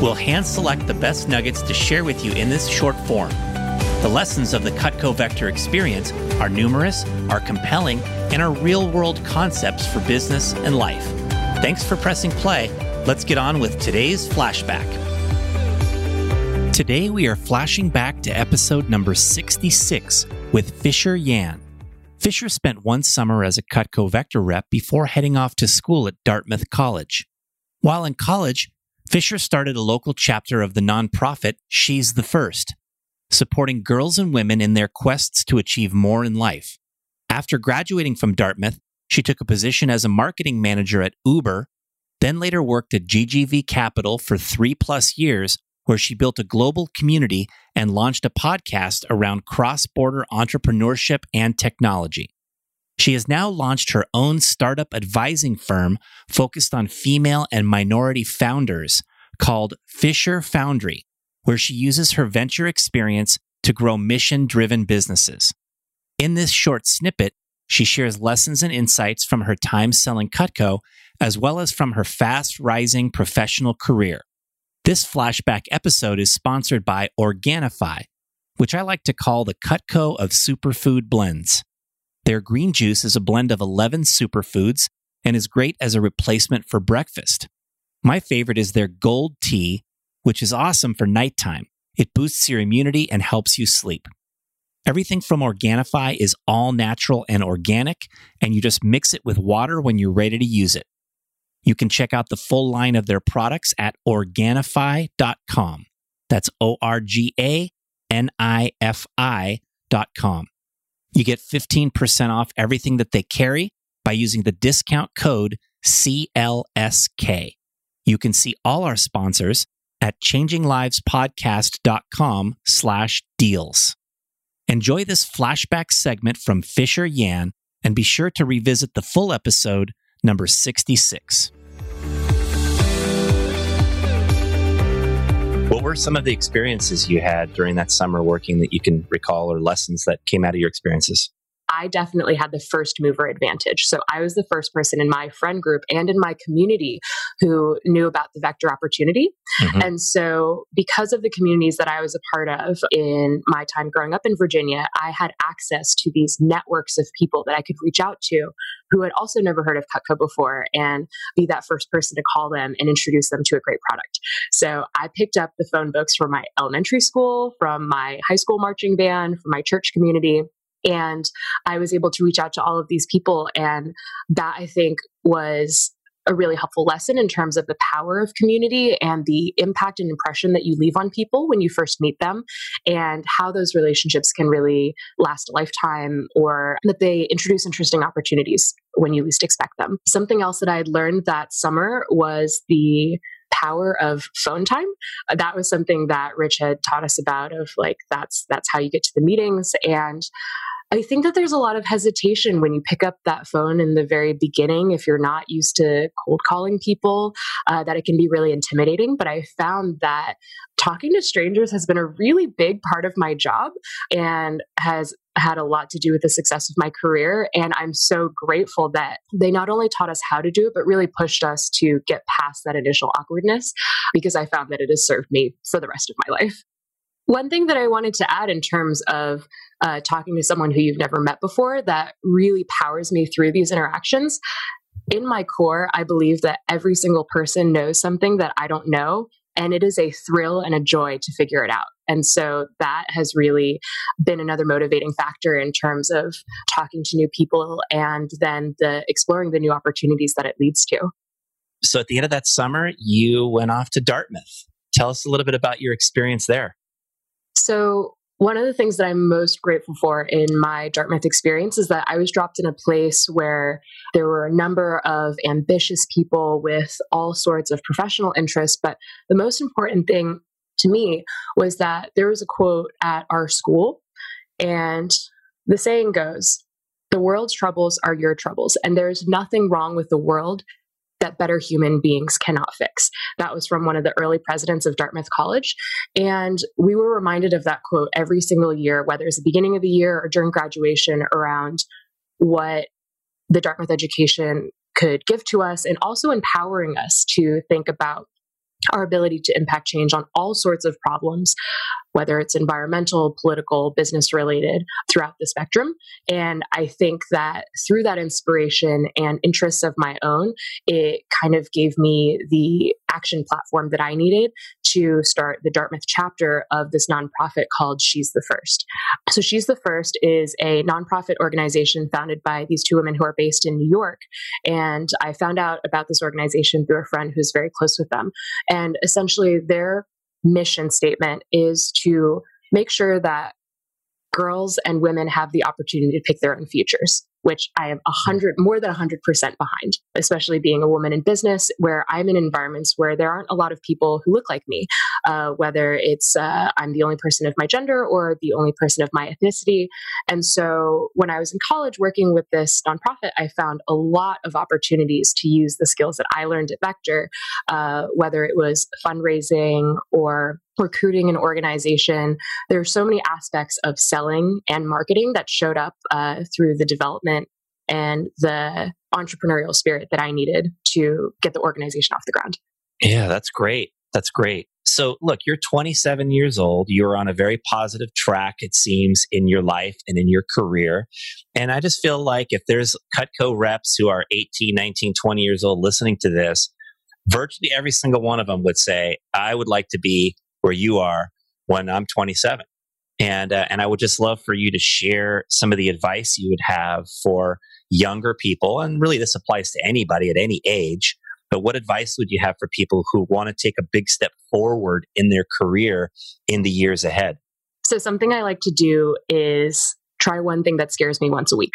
We'll hand select the best nuggets to share with you in this short form. The lessons of the Cutco Vector experience are numerous, are compelling, and are real world concepts for business and life. Thanks for pressing play. Let's get on with today's flashback. Today we are flashing back to episode number 66 with Fisher Yan. Fisher spent one summer as a Cutco Vector rep before heading off to school at Dartmouth College. While in college, Fisher started a local chapter of the nonprofit She's the First, supporting girls and women in their quests to achieve more in life. After graduating from Dartmouth, she took a position as a marketing manager at Uber, then later worked at GGV Capital for three plus years, where she built a global community and launched a podcast around cross border entrepreneurship and technology. She has now launched her own startup advising firm focused on female and minority founders called Fisher Foundry, where she uses her venture experience to grow mission driven businesses. In this short snippet, she shares lessons and insights from her time selling Cutco, as well as from her fast rising professional career. This flashback episode is sponsored by Organifi, which I like to call the Cutco of superfood blends. Their green juice is a blend of 11 superfoods and is great as a replacement for breakfast. My favorite is their gold tea, which is awesome for nighttime. It boosts your immunity and helps you sleep. Everything from Organifi is all natural and organic, and you just mix it with water when you're ready to use it. You can check out the full line of their products at Organifi.com. That's O R G A N I F I.com. You get 15% off everything that they carry by using the discount code CLSK. You can see all our sponsors at changinglivespodcast.com slash deals. Enjoy this flashback segment from Fisher Yan and be sure to revisit the full episode number 66. Were some of the experiences you had during that summer working that you can recall or lessons that came out of your experiences? I definitely had the first mover advantage. So I was the first person in my friend group and in my community who knew about the vector opportunity. Mm-hmm. And so, because of the communities that I was a part of in my time growing up in Virginia, I had access to these networks of people that I could reach out to who had also never heard of Cutco before and be that first person to call them and introduce them to a great product. So I picked up the phone books from my elementary school, from my high school marching band, from my church community, and I was able to reach out to all of these people. And that I think was a really helpful lesson in terms of the power of community and the impact and impression that you leave on people when you first meet them, and how those relationships can really last a lifetime or that they introduce interesting opportunities when you least expect them. Something else that I had learned that summer was the power of phone time. That was something that Rich had taught us about of like that's that's how you get to the meetings and I think that there's a lot of hesitation when you pick up that phone in the very beginning if you're not used to cold calling people, uh, that it can be really intimidating. But I found that talking to strangers has been a really big part of my job and has had a lot to do with the success of my career. And I'm so grateful that they not only taught us how to do it, but really pushed us to get past that initial awkwardness because I found that it has served me for the rest of my life. One thing that I wanted to add in terms of uh, talking to someone who you've never met before that really powers me through these interactions. In my core, I believe that every single person knows something that I don't know. And it is a thrill and a joy to figure it out. And so that has really been another motivating factor in terms of talking to new people and then the exploring the new opportunities that it leads to. So at the end of that summer, you went off to Dartmouth. Tell us a little bit about your experience there. So, one of the things that I'm most grateful for in my Dartmouth experience is that I was dropped in a place where there were a number of ambitious people with all sorts of professional interests. But the most important thing to me was that there was a quote at our school, and the saying goes, the world's troubles are your troubles. And there's nothing wrong with the world that better human beings cannot fix. That was from one of the early presidents of Dartmouth College. And we were reminded of that quote every single year, whether it's the beginning of the year or during graduation, around what the Dartmouth education could give to us and also empowering us to think about our ability to impact change on all sorts of problems, whether it's environmental, political, business related, throughout the spectrum. And I think that through that inspiration and interests of my own, it kind of gave me the action platform that I needed to start the Dartmouth chapter of this nonprofit called She's the First. So, She's the First is a nonprofit organization founded by these two women who are based in New York. And I found out about this organization through a friend who's very close with them. And essentially, their mission statement is to make sure that girls and women have the opportunity to pick their own futures which I am a hundred more than a hundred percent behind, especially being a woman in business where I'm in environments where there aren't a lot of people who look like me, uh, whether it's uh, I'm the only person of my gender or the only person of my ethnicity. And so when I was in college working with this nonprofit, I found a lot of opportunities to use the skills that I learned at Vector, uh, whether it was fundraising or recruiting an organization. There are so many aspects of selling and marketing that showed up uh, through the development and the entrepreneurial spirit that I needed to get the organization off the ground. Yeah, that's great. That's great. So, look, you're 27 years old. You're on a very positive track, it seems, in your life and in your career. And I just feel like if there's Cutco reps who are 18, 19, 20 years old listening to this, virtually every single one of them would say, I would like to be where you are when I'm 27. And, uh, and I would just love for you to share some of the advice you would have for younger people. And really, this applies to anybody at any age. But what advice would you have for people who want to take a big step forward in their career in the years ahead? So, something I like to do is try one thing that scares me once a week.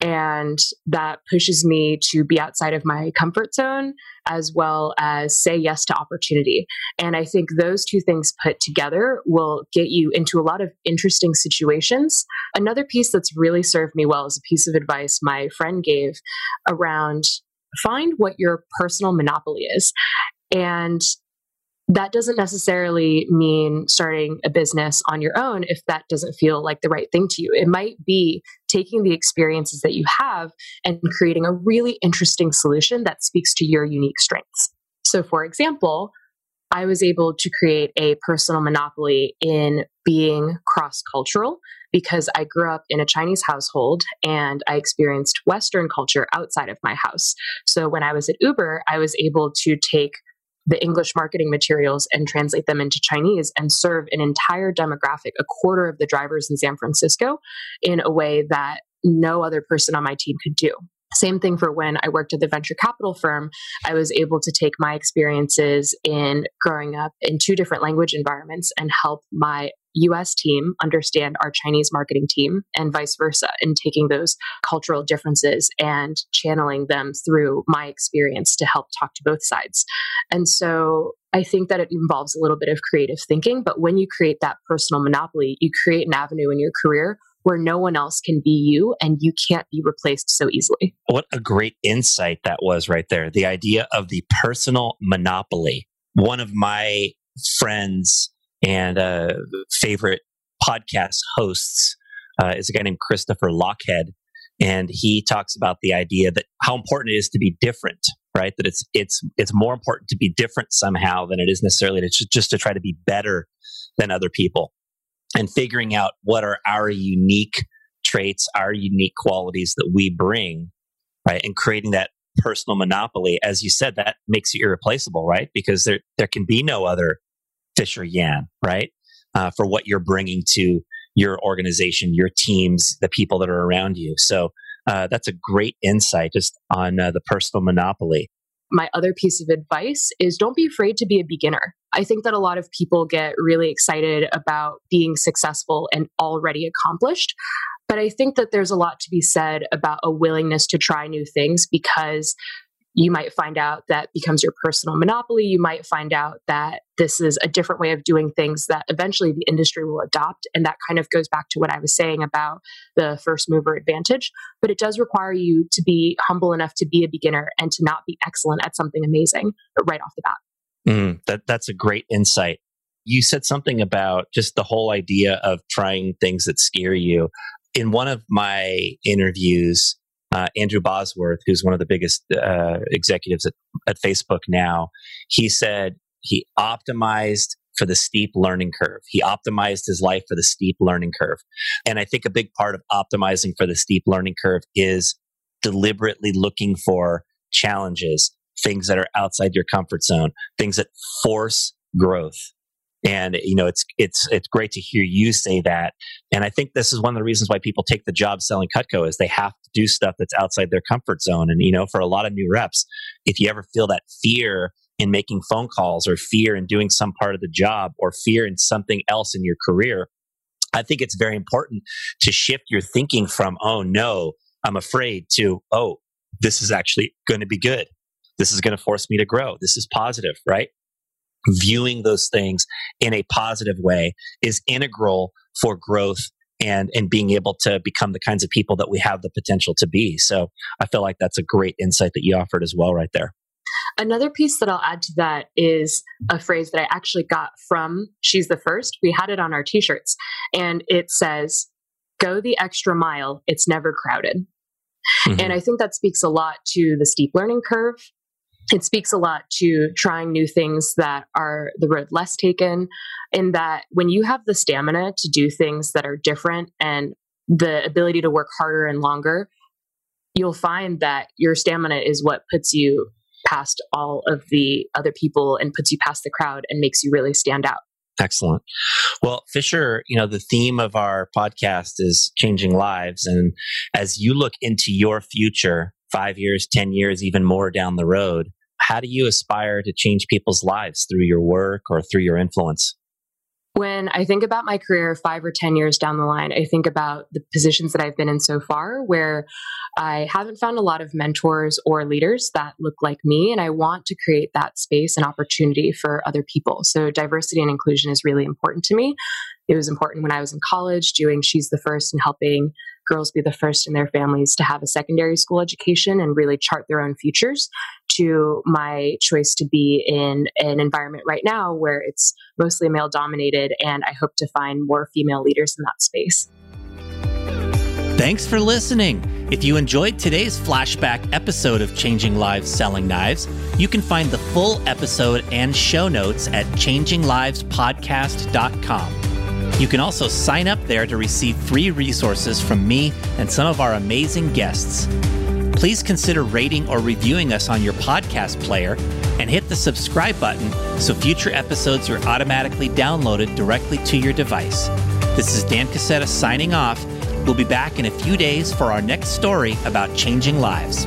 And that pushes me to be outside of my comfort zone as well as say yes to opportunity. And I think those two things put together will get you into a lot of interesting situations. Another piece that's really served me well is a piece of advice my friend gave around find what your personal monopoly is. And that doesn't necessarily mean starting a business on your own if that doesn't feel like the right thing to you. It might be taking the experiences that you have and creating a really interesting solution that speaks to your unique strengths. So, for example, I was able to create a personal monopoly in being cross cultural because I grew up in a Chinese household and I experienced Western culture outside of my house. So when I was at Uber, I was able to take the English marketing materials and translate them into Chinese and serve an entire demographic, a quarter of the drivers in San Francisco, in a way that no other person on my team could do. Same thing for when I worked at the venture capital firm. I was able to take my experiences in growing up in two different language environments and help my US team understand our Chinese marketing team and vice versa, and taking those cultural differences and channeling them through my experience to help talk to both sides. And so I think that it involves a little bit of creative thinking, but when you create that personal monopoly, you create an avenue in your career where no one else can be you and you can't be replaced so easily. What a great insight that was right there. The idea of the personal monopoly. One of my friends and uh, favorite podcast hosts uh, is a guy named Christopher Lochhead, And he talks about the idea that how important it is to be different, right? That it's it's it's more important to be different somehow than it is necessarily to just to try to be better than other people and figuring out what are our unique traits, our unique qualities that we bring, right? And creating that personal monopoly, as you said, that makes you irreplaceable, right? Because there there can be no other Fisher Yan, right? Uh, for what you're bringing to your organization, your teams, the people that are around you. So uh, that's a great insight just on uh, the personal monopoly my other piece of advice is don't be afraid to be a beginner. I think that a lot of people get really excited about being successful and already accomplished. But I think that there's a lot to be said about a willingness to try new things because you might find out that becomes your personal monopoly. You might find out that this is a different way of doing things that eventually the industry will adopt. And that kind of goes back to what I was saying about the first mover advantage. But it does require you to be humble enough to be a beginner and to not be excellent at something amazing right off the bat. Mm, that, that's a great insight. You said something about just the whole idea of trying things that scare you. In one of my interviews, uh, Andrew Bosworth, who's one of the biggest uh, executives at, at Facebook now, he said he optimized for the steep learning curve. He optimized his life for the steep learning curve. And I think a big part of optimizing for the steep learning curve is deliberately looking for challenges, things that are outside your comfort zone, things that force growth. And you know, it's it's it's great to hear you say that. And I think this is one of the reasons why people take the job selling Cutco is they have to do stuff that's outside their comfort zone. And you know, for a lot of new reps, if you ever feel that fear in making phone calls or fear in doing some part of the job or fear in something else in your career, I think it's very important to shift your thinking from, oh no, I'm afraid to, oh, this is actually going to be good. This is going to force me to grow. This is positive, right? Viewing those things in a positive way is integral for growth and and being able to become the kinds of people that we have the potential to be. So I feel like that's a great insight that you offered as well right there. Another piece that I'll add to that is a phrase that I actually got from She's the First. We had it on our t shirts, and it says, Go the extra mile, it's never crowded. Mm-hmm. And I think that speaks a lot to the steep learning curve it speaks a lot to trying new things that are the road less taken in that when you have the stamina to do things that are different and the ability to work harder and longer you'll find that your stamina is what puts you past all of the other people and puts you past the crowd and makes you really stand out Excellent. Well, Fisher, you know, the theme of our podcast is changing lives. And as you look into your future, five years, 10 years, even more down the road, how do you aspire to change people's lives through your work or through your influence? When I think about my career five or 10 years down the line, I think about the positions that I've been in so far where I haven't found a lot of mentors or leaders that look like me. And I want to create that space and opportunity for other people. So, diversity and inclusion is really important to me. It was important when I was in college doing She's the First and helping girls be the first in their families to have a secondary school education and really chart their own futures to my choice to be in an environment right now where it's mostly male dominated and I hope to find more female leaders in that space. Thanks for listening. If you enjoyed today's flashback episode of Changing Lives Selling Knives, you can find the full episode and show notes at changinglivespodcast.com. You can also sign up there to receive free resources from me and some of our amazing guests. Please consider rating or reviewing us on your podcast player and hit the subscribe button so future episodes are automatically downloaded directly to your device. This is Dan Casetta signing off. We'll be back in a few days for our next story about changing lives.